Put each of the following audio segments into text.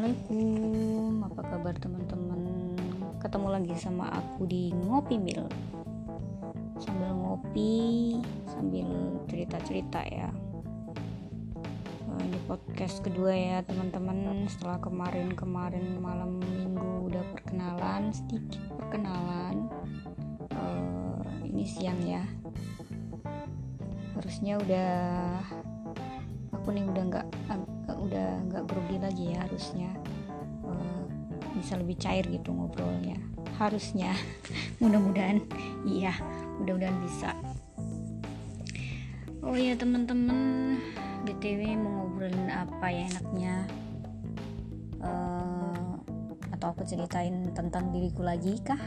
Assalamualaikum. Apa kabar teman-teman? Ketemu lagi sama aku di Ngopi Mil. Sambil ngopi Sambil cerita-cerita ya. Ini podcast kedua ya teman-teman. Setelah kemarin-kemarin malam minggu Udah perkenalan Sedikit perkenalan. Uh, Ini siang ya. Harusnya udah aku nih udah nggak udah nggak grogi lagi ya harusnya uh, bisa lebih cair gitu ngobrolnya. Harusnya mudah-mudahan iya mudah-mudahan bisa. Oh ya teman-teman btw mau ngobrolin apa ya enaknya? Uh, atau aku ceritain tentang diriku lagi kah?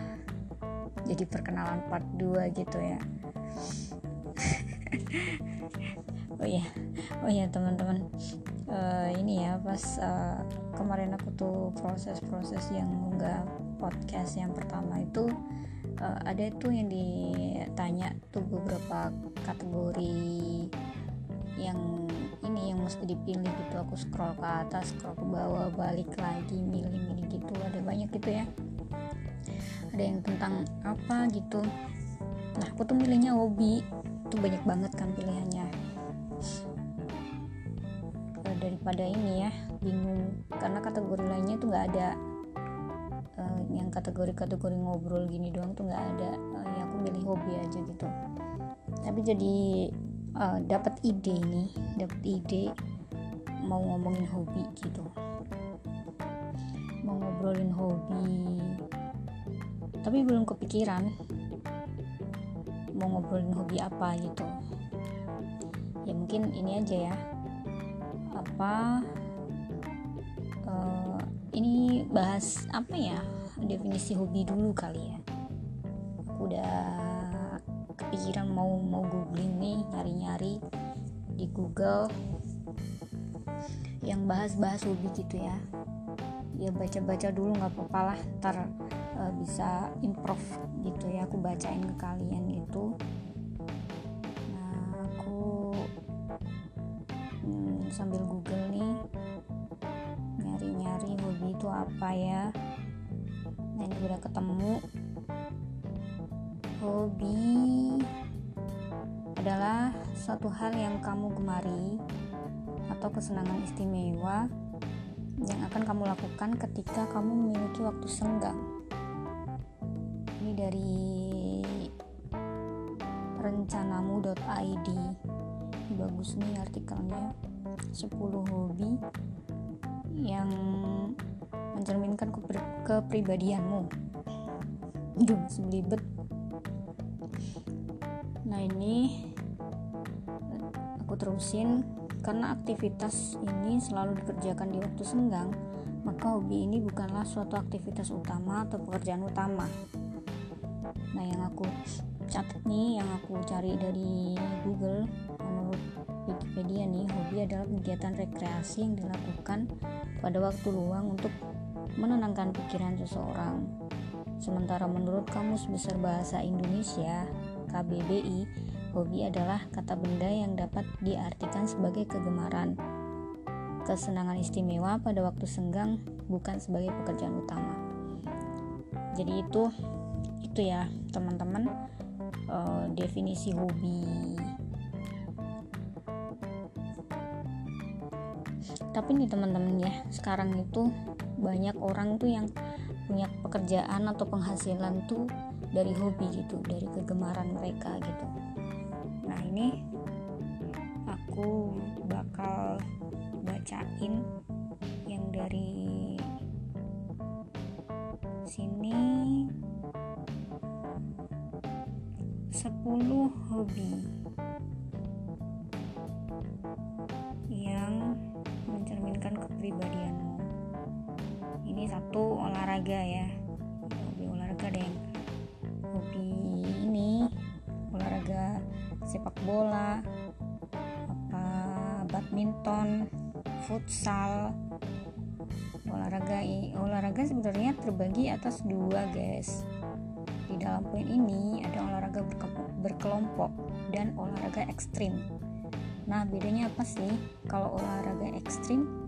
Jadi perkenalan part 2 gitu ya. Oh iya oh iya teman-teman uh, ini ya pas uh, kemarin aku tuh proses-proses yang enggak podcast yang pertama itu uh, ada itu yang ditanya tuh beberapa kategori yang ini yang mesti dipilih gitu. Aku scroll ke atas scroll ke bawah balik lagi milih-milih gitu. Ada banyak gitu ya. Ada yang tentang apa gitu. Nah aku tuh milihnya hobi. Itu banyak banget kan pilihannya daripada ini ya bingung. Karena kategori lainnya tuh nggak ada uh, yang kategori-kategori ngobrol gini doang tuh nggak ada. Uh, ya aku milih hobi aja gitu. Tapi jadi uh, dapat ide nih dapat ide mau ngomongin hobi gitu. Mau ngobrolin hobi. Tapi belum kepikiran mau ngobrolin hobi apa gitu. Ya mungkin ini aja ya apa uh, ini bahas apa ya definisi hobi dulu kali ya. Aku udah kepikiran mau mau googling nih nyari-nyari di Google yang bahas-bahas hobi gitu ya. Ya baca-baca dulu nggak apa-apa lah ntar uh, bisa improve gitu ya aku bacain ke kalian gitu sambil google nih. Nyari-nyari hobi itu apa ya? Nah ini udah ketemu. Hobi adalah satu hal yang kamu gemari atau kesenangan istimewa yang akan kamu lakukan ketika kamu memiliki waktu senggang. Ini dari rencanamu.id bagus nih artikelnya 10 hobi yang mencerminkan kepribadianmu. Duh, belibet nah ini aku terusin. Karena aktivitas ini selalu dikerjakan di waktu senggang maka hobi ini bukanlah suatu aktivitas utama atau pekerjaan utama. Nah yang aku catat nih yang aku cari dari Google Wikipedia nih, hobi adalah kegiatan rekreasi yang dilakukan pada waktu luang untuk menenangkan pikiran seseorang. Sementara menurut Kamus Besar Bahasa Indonesia, KBBI, hobi adalah kata benda yang dapat diartikan sebagai kegemaran, kesenangan istimewa pada waktu senggang, bukan sebagai pekerjaan utama. Jadi itu itu ya, teman-teman, uh, definisi hobi tapi nih teman-teman ya sekarang itu banyak orang tuh yang punya pekerjaan atau penghasilan tuh dari hobi gitu dari kegemaran mereka gitu. Nah ini aku bakal bacain yang dari sini. 10 hobi futsal olahraga olahraga sebenarnya terbagi atas dua guys di dalam poin ini ada olahraga berkelompok dan olahraga ekstrim Nah, bedanya apa sih? Kalau olahraga ekstrim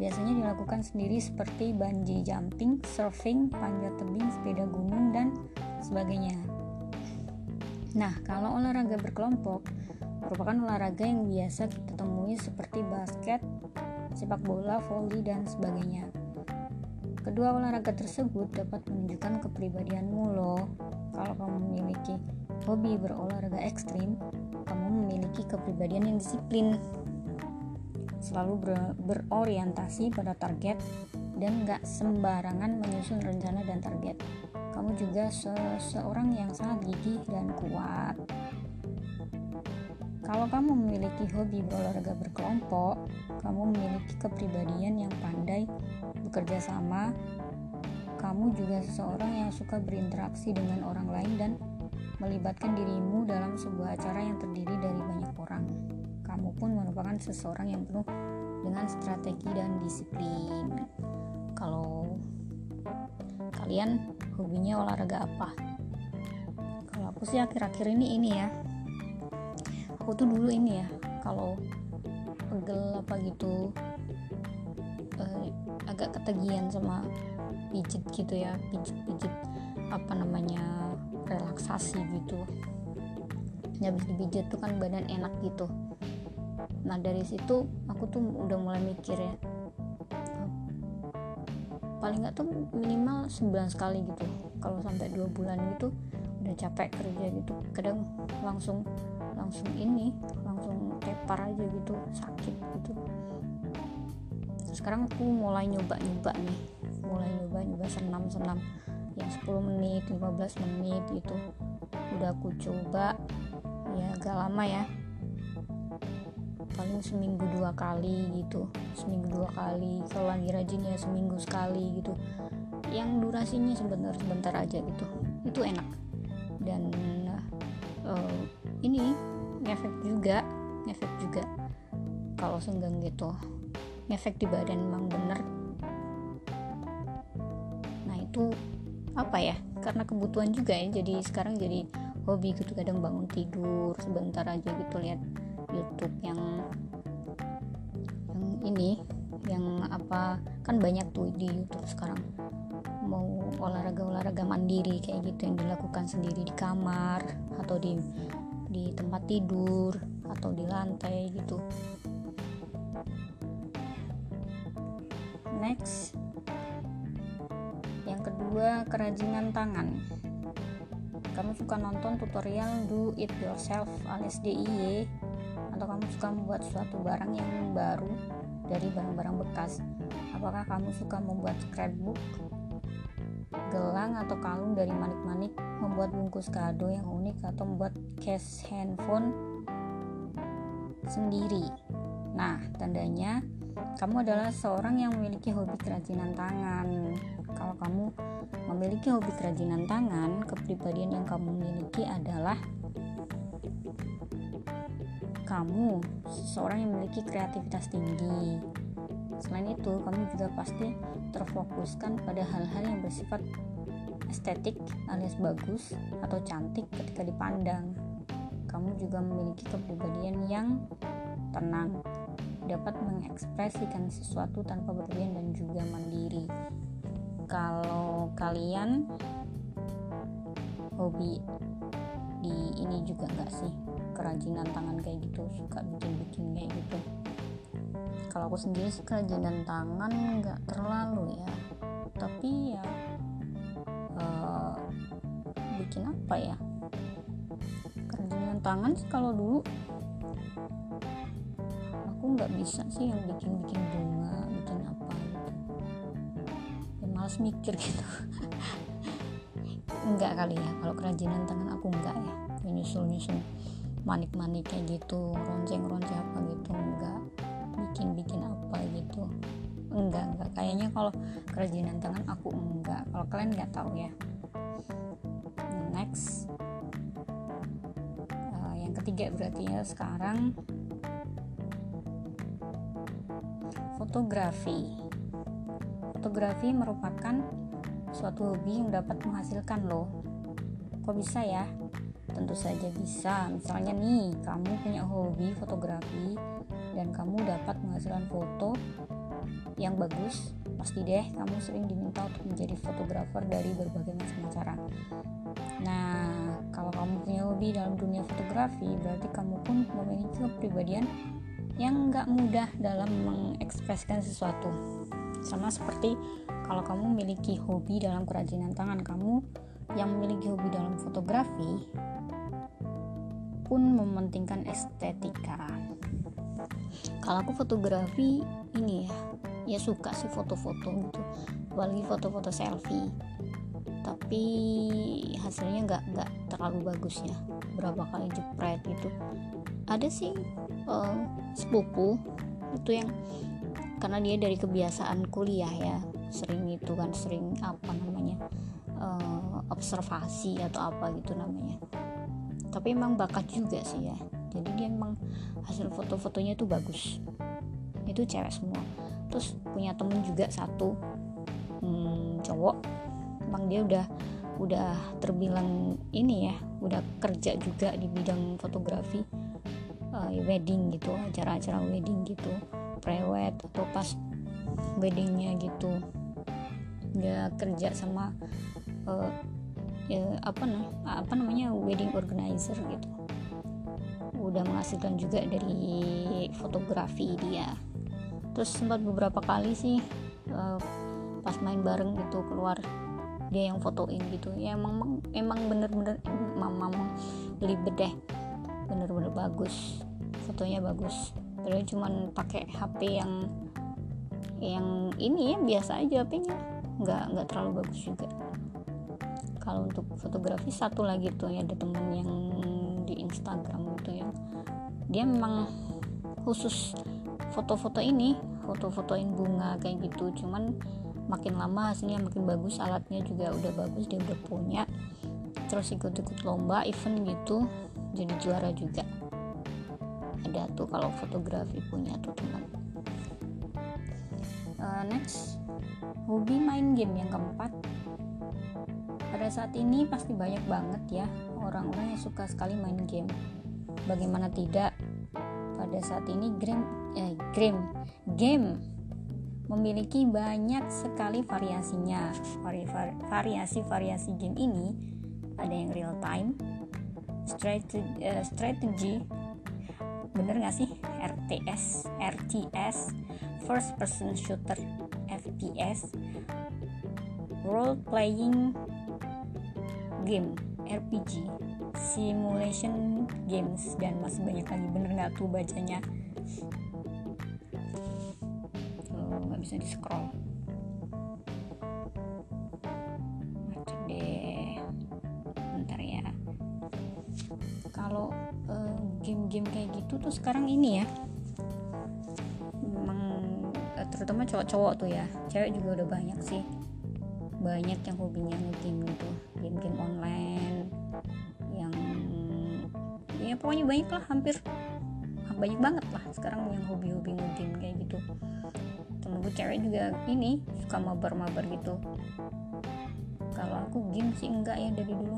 biasanya dilakukan sendiri seperti bungee jumping, surfing, panjat tebing, sepeda gunung, dan sebagainya. Nah, kalau olahraga berkelompok merupakan olahraga yang biasa kita temui seperti basket, sepak bola, voli, dan sebagainya. Kedua olahraga tersebut dapat menunjukkan kepribadianmu loh. Kalau kamu memiliki hobi berolahraga ekstrim, kamu memiliki kepribadian yang disiplin. Selalu ber berorientasi pada target dan gak sembarangan menyusun rencana dan target. Kamu juga seseorang yang sangat gigih dan kuat. Kalau kamu memiliki hobi berolahraga berkelompok, kamu memiliki kepribadian yang pandai bekerja sama. Kamu juga seseorang yang suka berinteraksi dengan orang lain dan melibatkan dirimu dalam sebuah acara yang terdiri dari banyak orang. Kamu pun merupakan seseorang yang penuh dengan strategi dan disiplin. Kalau kalian hobinya olahraga apa? Kalau aku sih akhir-akhir ini ini ya aku tuh dulu ini ya kalau pegel apa gitu. Uh, agak ketagihan sama pijit gitu ya pijit-pijit apa namanya relaksasi gitu. Habis dipijit tuh kan badan enak gitu. Nah dari situ aku tuh udah mulai mikir ya paling nggak tuh minimal sebulan sekali gitu. Kalau sampai dua bulan gitu udah capek kerja gitu. Kadang langsung langsung ini tepar aja gitu sakit gitu. Sekarang aku mulai nyoba-nyoba nih mulai nyoba-nyoba senam-senam yang 10 menit 15 menit gitu. Udah aku coba ya agak lama ya. Paling seminggu dua kali gitu seminggu dua kali kalau lagi rajin ya seminggu sekali gitu. Yang durasinya sebentar sebentar aja gitu itu enak. Dan uh, ini ngefek juga ngefek juga. Kalau senggang gitu ngefek di badan emang bener. Nah itu apa ya? Karena kebutuhan juga ya jadi sekarang jadi hobi gitu kadang bangun tidur sebentar aja gitu lihat YouTube yang yang ini yang apa kan banyak tuh di YouTube sekarang. Mau olahraga-olahraga mandiri kayak gitu yang dilakukan sendiri di kamar atau di di tempat tidur atau di lantai gitu. Next. Yang kedua kerajinan tangan. Kamu suka nonton tutorial do it yourself alias DIY atau kamu suka membuat suatu barang yang baru dari barang-barang bekas? Apakah kamu suka membuat scrapbook gelang atau kalung dari manik-manik, membuat bungkus kado yang unik atau membuat case handphone sendiri. Nah, tandanya kamu adalah seorang yang memiliki hobi kerajinan tangan. Kalau kamu memiliki hobi kerajinan tangan, kepribadian yang kamu miliki adalah kamu seseorang yang memiliki kreativitas tinggi. Selain itu, kamu juga pasti terfokuskan pada hal-hal yang bersifat estetik alias bagus atau cantik ketika dipandang. Kamu juga memiliki kepribadian yang tenang, dapat mengekspresikan sesuatu tanpa berlebihan dan juga mandiri. Kalau kalian hobi di ini juga enggak sih? Kerajinan tangan kayak gitu suka bikin-bikin kayak gitu. Kalau aku sendiri sih kerajinan tangan nggak terlalu ya. Tapi ya uh, bikin apa ya tangan sih kalau dulu. Aku nggak bisa sih yang bikin-bikin bunga bikin apa gitu. Ya males mikir gitu. Enggak kali ya kalau kerajinan tangan aku enggak ya. Nyusul-nyusul manik-manik kayak gitu ronceng-ronceng apa gitu enggak bikin-bikin apa gitu. Enggak enggak kayaknya kalau kerajinan tangan aku enggak kalau kalian nggak tahu ya yang ketiga berarti ya. Sekarang fotografi. Fotografi merupakan suatu hobi yang dapat menghasilkan loh. Kok bisa ya? Tentu saja bisa. Misalnya nih kamu punya hobi fotografi dan kamu dapat menghasilkan foto yang bagus pasti deh kamu sering diminta untuk menjadi fotografer dari berbagai macam acara. Nah punya hobi dalam dunia fotografi berarti kamu pun memiliki kepribadian yang nggak mudah dalam mengekspresikan sesuatu. Sama seperti kalau kamu memiliki hobi dalam kerajinan tangan kamu yang memiliki hobi dalam fotografi pun mementingkan estetika. Kalau aku fotografi ini ya ya suka sih foto-foto gitu. Apalagi foto-foto selfie. Tapi hasilnya nggak nggak terlalu bagus ya berapa kali jepret gitu. Ada sih uh, sepupu itu yang karena dia dari kebiasaan kuliah ya sering itu kan sering apa namanya uh, observasi atau apa gitu namanya. Tapi emang bakat juga sih ya jadi dia emang hasil foto-fotonya itu bagus. Itu cewek semua. Terus punya temen juga satu hmm, cowok emang dia udah udah terbilang ini ya udah kerja juga di bidang fotografi uh, wedding gitu acara-acara wedding gitu prewed atau pas weddingnya gitu. Dia kerja sama uh, ya apa apa namanya wedding organizer gitu. Udah menghasilkan juga dari fotografi dia. Terus sempat beberapa kali sih uh, pas main bareng gitu keluar dia yang fotoin gitu. Ya emang emang bener-bener mama belibet deh bener-bener bagus. Fotonya bagus. Padahal cuman pakai HP yang yang ini ya biasa aja HP-nya nggak nggak terlalu bagus juga. Kalau untuk fotografi satu lagi tuh ya ada temen yang di Instagram itu yang dia memang khusus foto-foto ini foto-fotoin bunga kayak gitu. Cuman makin lama hasilnya makin bagus alatnya juga udah bagus dia udah punya. Terus ikut-ikut lomba event gitu jadi juara juga. Ada tuh kalau fotografi punya tuh teman. Uh, next hobi main game yang keempat. Pada saat ini pasti banyak banget ya orang-orang yang suka sekali main game. Bagaimana tidak? Pada saat ini game eh, game game memiliki banyak sekali variasinya. Variasi-variasi game ini ada yang real time strategi, uh, strategi bener gak sih? RTS RTS first person shooter FPS role playing game RPG simulation games dan masih banyak lagi. Bener nggak tuh bacanya bisa di scroll kalau uh, game-game kayak gitu tuh sekarang ini ya. Memang uh, terutama cowok-cowok tuh ya. Cewek juga udah banyak sih. Banyak yang hobinya ngegame gitu. Game-game online yang ya pokoknya banyak lah hampir banyak banget lah sekarang yang hobi-hobi ngegame kayak gitu gue cewek juga ini suka mabar-mabar gitu. Kalau aku game sih enggak ya dari dulu.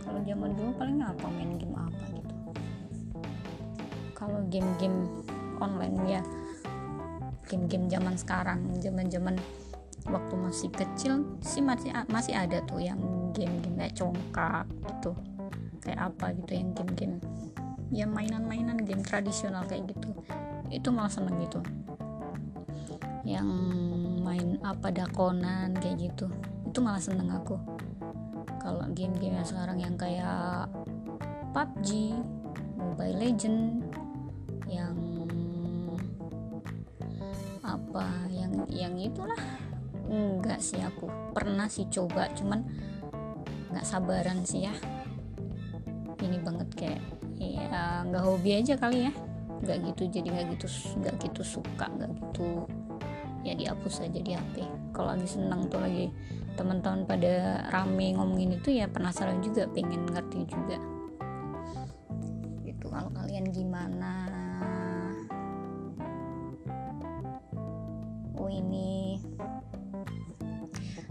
Kalau zaman dulu paling apa? Main game apa gitu? Kalau game-game online ya. Game-game zaman sekarang zaman-zaman waktu masih kecil sih masih masih ada tuh yang game-game kayak congkak gitu. Kayak apa gitu yang game-game ya mainan-mainan game tradisional kayak gitu. Itu malah seneng gitu yang main apa dakonan kayak gitu. Itu malah seneng aku. Kalau game-game yang sekarang yang kayak PUBG, Mobile Legend, yang apa yang yang itulah. Enggak sih aku. Pernah sih coba cuman nggak sabaran sih ya. Ini banget kayak ya nggak hobi aja kali ya. Nggak gitu jadi nggak gitu nggak gitu suka nggak gitu ya dihapus aja di HP kalau lagi seneng tuh lagi teman-teman pada rame ngomongin itu ya penasaran juga pengen ngerti juga. Gitu kalau kalian gimana? Oh ini.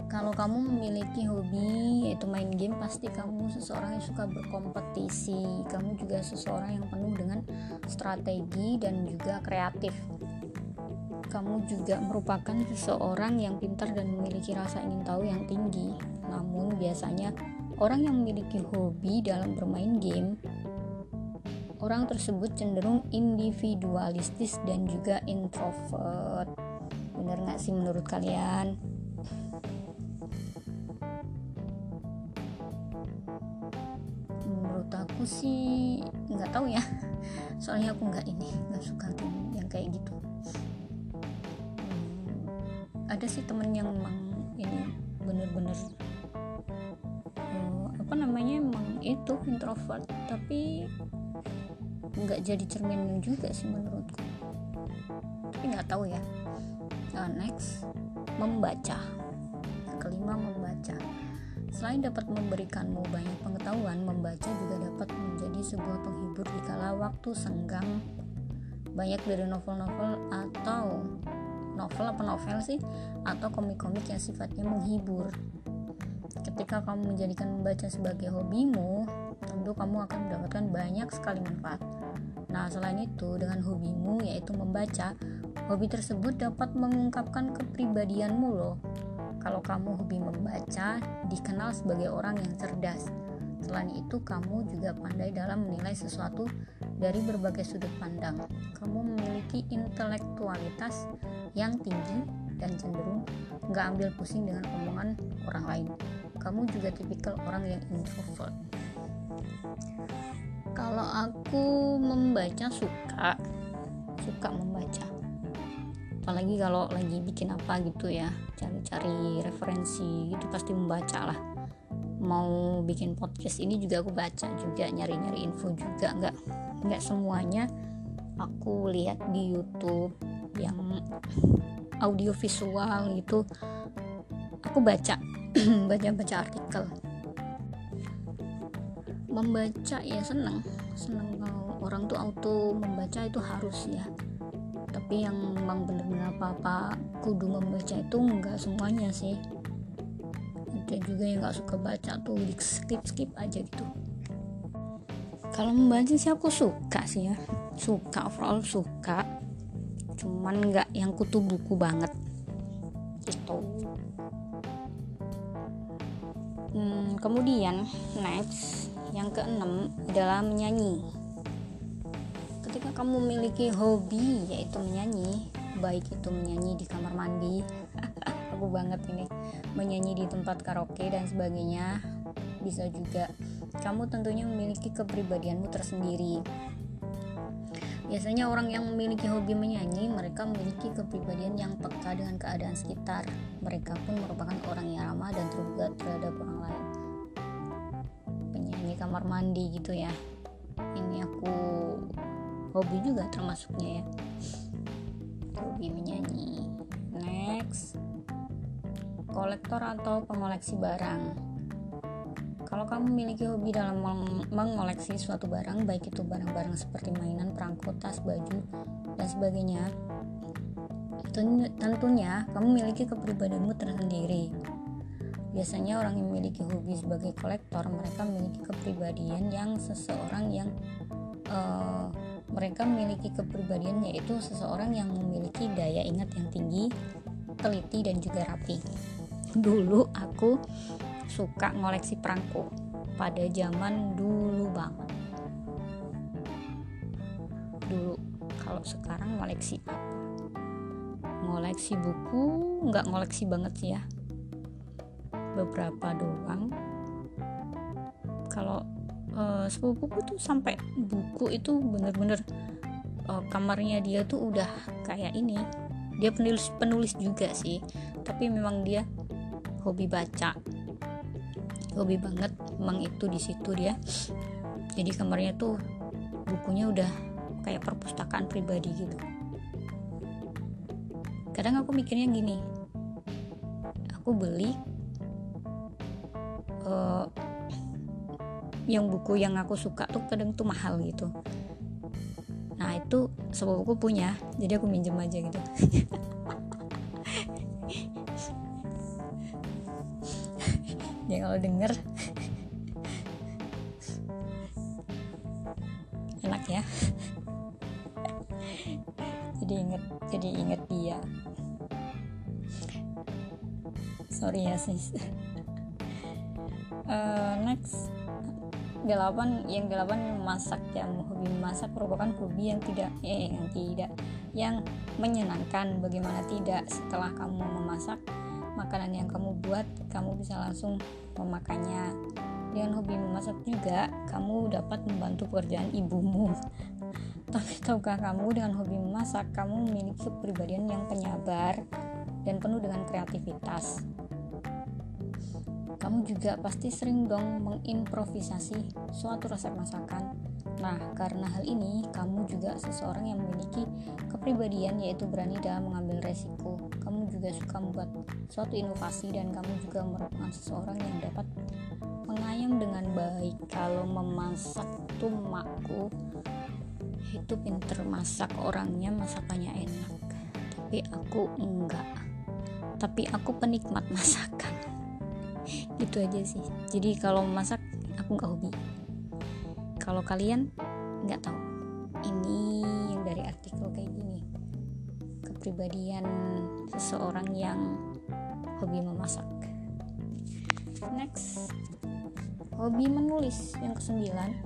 Kalau kamu memiliki hobi yaitu main game pasti kamu seseorang yang suka berkompetisi. Kamu juga seseorang yang penuh dengan strategi dan juga kreatif kamu juga merupakan seseorang yang pintar dan memiliki rasa ingin tahu yang tinggi. Namun biasanya orang yang memiliki hobi dalam bermain game orang tersebut cenderung individualistis dan juga introvert. Bener nggak sih menurut kalian? Menurut aku sih nggak tahu ya. Soalnya aku nggak ini nggak suka yang kayak gitu. Ada sih temen yang memang ini bener-bener uh, apa namanya emang itu introvert. Tapi nggak jadi cermin juga sih menurutku. Tapi nggak tahu ya. Nah, next membaca. Kelima membaca. Selain dapat memberikanmu banyak pengetahuan membaca juga dapat menjadi sebuah penghibur di kala waktu senggang. Banyak dari novel-novel atau novel apa novel sih atau komik-komik yang sifatnya menghibur ketika kamu menjadikan membaca sebagai hobimu tentu kamu akan mendapatkan banyak sekali manfaat Nah, selain itu, dengan hobimu yaitu membaca, hobi tersebut dapat mengungkapkan kepribadianmu loh. Kalau kamu hobi membaca, dikenal sebagai orang yang cerdas. Selain itu, kamu juga pandai dalam menilai sesuatu dari berbagai sudut pandang. Kamu memiliki intelektualitas yang tinggi dan cenderung nggak ambil pusing dengan omongan orang lain. Kamu juga tipikal orang yang introvert. Kalau aku membaca suka suka membaca. Apalagi kalau lagi bikin apa gitu ya cari-cari referensi gitu pasti membaca lah. Mau bikin podcast ini juga aku baca juga nyari-nyari info juga. Nggak nggak semuanya aku lihat di YouTube yang audio visual gitu aku baca baca-baca artikel. Membaca ya seneng seneng kalau orang tuh auto membaca itu harus ya. Tapi yang memang bener-bener apa-apa kudu membaca itu enggak semuanya sih. Ada juga yang nggak suka baca tuh di skip skip aja gitu. Kalau membaca sih aku suka sih ya. Suka overall suka cuman nggak yang kutu buku banget gitu hmm, kemudian next yang keenam adalah menyanyi. Ketika kamu memiliki hobi yaitu menyanyi, baik itu menyanyi di kamar mandi, aku banget ini, menyanyi di tempat karaoke dan sebagainya, bisa juga kamu tentunya memiliki kepribadianmu tersendiri. Biasanya orang yang memiliki hobi menyanyi, mereka memiliki kepribadian yang peka dengan keadaan sekitar. Mereka pun merupakan orang yang ramah dan terbuka terhadap orang lain. Kamar mandi gitu ya. Ini aku hobi juga termasuknya ya. Hobi menyanyi. Next. Kolektor atau pengoleksi barang kalau kamu memiliki hobi dalam mengoleksi suatu barang baik itu barang-barang seperti mainan perangko tas baju dan sebagainya tentunya kamu memiliki kepribadianmu tersendiri Biasanya orang yang memiliki hobi sebagai kolektor, mereka memiliki kepribadian yang seseorang yang uh, mereka memiliki kepribadian yaitu seseorang yang memiliki daya ingat yang tinggi, teliti dan juga rapi. Dulu aku suka ngoleksi perangko pada zaman dulu banget. Dulu kalau sekarang ngoleksi apa? Ngoleksi buku nggak ngoleksi banget sih ya. Beberapa doang. Kalau uh, sepupuku tuh sampai buku itu bener-bener uh, kamarnya dia tuh udah kayak ini. Dia penulis penulis juga sih. Tapi memang dia hobi baca hobi banget memang itu di situ dia. Jadi kamarnya tuh bukunya udah kayak perpustakaan pribadi gitu. Kadang aku mikirnya gini aku beli uh, yang buku yang aku suka tuh kadang tuh mahal gitu. Nah itu sepupuku punya jadi aku minjem aja gitu ya kalau denger. Enak ya. Jadi inget jadi inget dia. Sorry ya sis. Uh, next. Delapan yang delapan memasak ya hobi memasak merupakan hobi yang tidak eh yang tidak yang menyenangkan. Bagaimana tidak setelah kamu memasak makanan yang kamu buat kamu bisa langsung memakannya dengan hobi memasak juga kamu dapat membantu pekerjaan ibumu tapi tahukah kamu dengan hobi memasak kamu memiliki kepribadian yang penyabar dan penuh dengan kreativitas kamu juga pasti sering dong mengimprovisasi suatu resep masakan. Nah, karena hal ini, kamu juga seseorang yang memiliki kepribadian yaitu berani dalam mengambil resiko. Kamu juga suka membuat suatu inovasi dan kamu juga merupakan seseorang yang dapat mengayam dengan baik. Kalau memasak tuh makku itu pinter masak orangnya masakannya enak. Tapi aku enggak. Tapi aku penikmat masakan. Itu aja sih. Jadi kalau masak aku nggak hobi. Kalau kalian nggak tahu. Ini yang dari artikel kayak gini kepribadian seseorang yang hobi memasak next hobi menulis yang kesembilan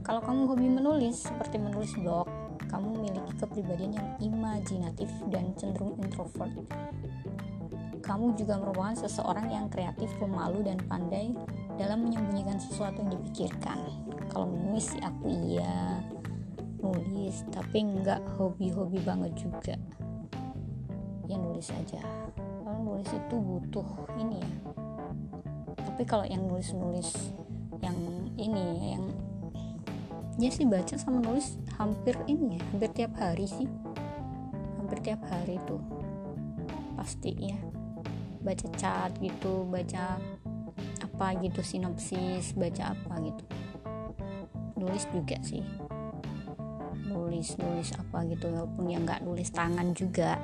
kalau kamu hobi menulis seperti menulis blog kamu memiliki kepribadian yang imajinatif dan cenderung introvert kamu juga merupakan seseorang yang kreatif, pemalu, dan pandai dalam menyembunyikan sesuatu yang dipikirkan. Kalau nulis sih aku iya nulis, tapi nggak hobi-hobi banget juga. Ya nulis aja. Kalau nulis itu butuh ini ya. Tapi kalau yang nulis-nulis yang ini yang ya sih baca sama nulis hampir ini ya, hampir tiap hari sih. Hampir tiap hari tuh pasti ya baca chat gitu baca apa gitu sinopsis baca apa gitu nulis juga sih nulis nulis apa gitu walaupun yang nggak nulis tangan juga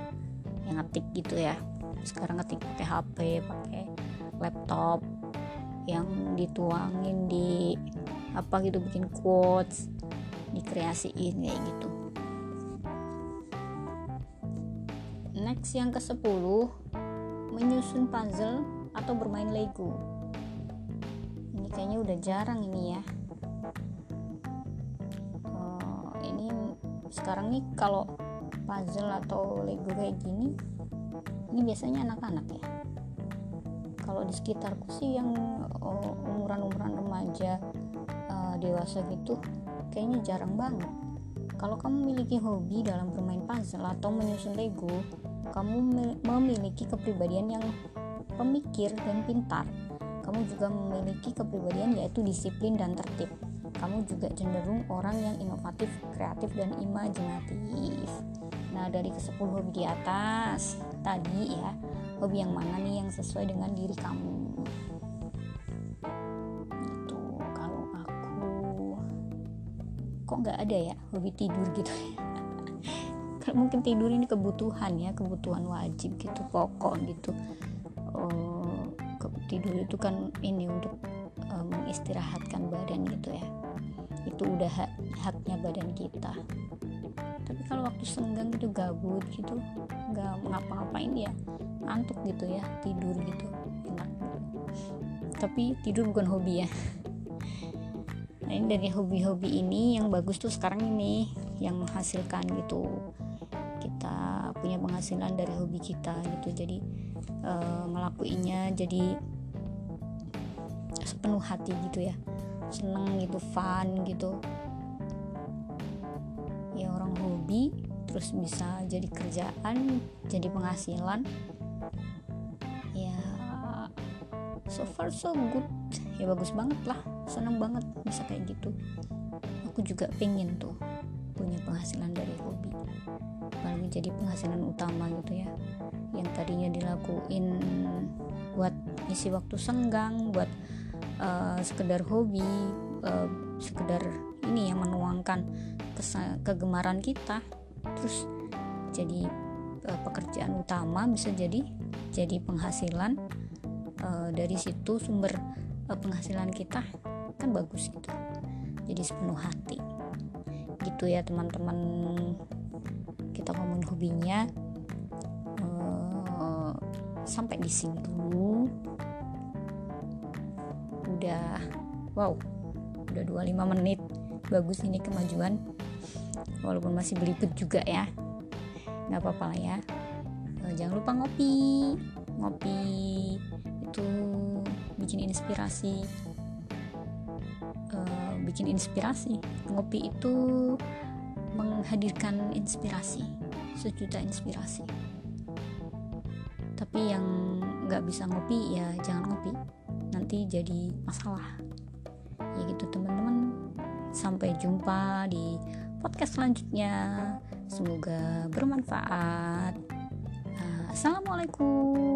yang ngetik gitu ya sekarang ngetik pakai HP pakai laptop yang dituangin di apa gitu bikin quotes dikreasiin kayak gitu next yang ke 10 menyusun puzzle atau bermain Lego. Ini kayaknya udah jarang ini ya. Uh, ini sekarang nih kalau puzzle atau Lego kayak gini, ini biasanya anak-anak ya. Kalau di sekitarku sih yang uh, umuran-umuran remaja, uh, dewasa gitu, kayaknya jarang banget. Kalau kamu memiliki hobi dalam bermain puzzle atau menyusun Lego, kamu memiliki kepribadian yang pemikir dan pintar. Kamu juga memiliki kepribadian yaitu disiplin dan tertib. Kamu juga cenderung orang yang inovatif, kreatif, dan imajinatif. Nah, dari ke-10 hobi di atas tadi ya, hobi yang mana nih yang sesuai dengan diri kamu? Itu kalau aku kok nggak ada ya hobi tidur gitu ya? Mungkin tidur ini kebutuhan ya kebutuhan wajib gitu pokok gitu. Oh, tidur itu kan ini untuk uh, mengistirahatkan badan gitu ya. Itu udah hak, haknya badan kita tapi kalau waktu senggang gitu gabut gitu nggak ngapa-ngapain ya ngantuk gitu ya tidur gitu enak tapi tidur bukan hobi ya. Nah ini dari hobi-hobi ini yang bagus tuh sekarang ini yang menghasilkan gitu. Kita punya penghasilan dari hobi kita gitu jadi e, ngelakuinnya jadi sepenuh hati gitu ya. Seneng gitu fun gitu ya orang hobi terus bisa jadi kerjaan jadi penghasilan. Ya so far so good. Ya bagus banget lah. Seneng banget bisa kayak gitu. Aku juga pengen tuh punya penghasilan dari hobi. Apalagi jadi penghasilan utama gitu ya. Yang tadinya dilakuin buat isi waktu senggang buat uh, sekedar hobi uh, sekedar ini yang menuangkan kegemaran kita. Terus jadi uh, pekerjaan utama bisa jadi jadi penghasilan uh, dari situ sumber uh, penghasilan kita kan bagus gitu. Jadi sepenuh hati. Gitu ya teman-teman. Kita ngomongin hobinya sampai di sini udah wow udah 25 menit. Bagus ini kemajuan walaupun masih belibet juga ya. Nggak apa-apa lah ya. Uh, jangan lupa ngopi. Ngopi itu bikin inspirasi. Uh, bikin inspirasi. Ngopi itu menghadirkan inspirasi. Sejuta inspirasi. Tapi yang nggak bisa ngopi ya jangan ngopi. Nanti jadi masalah. Ya gitu teman-teman. Sampai jumpa di podcast selanjutnya. Semoga bermanfaat. Uh, assalamualaikum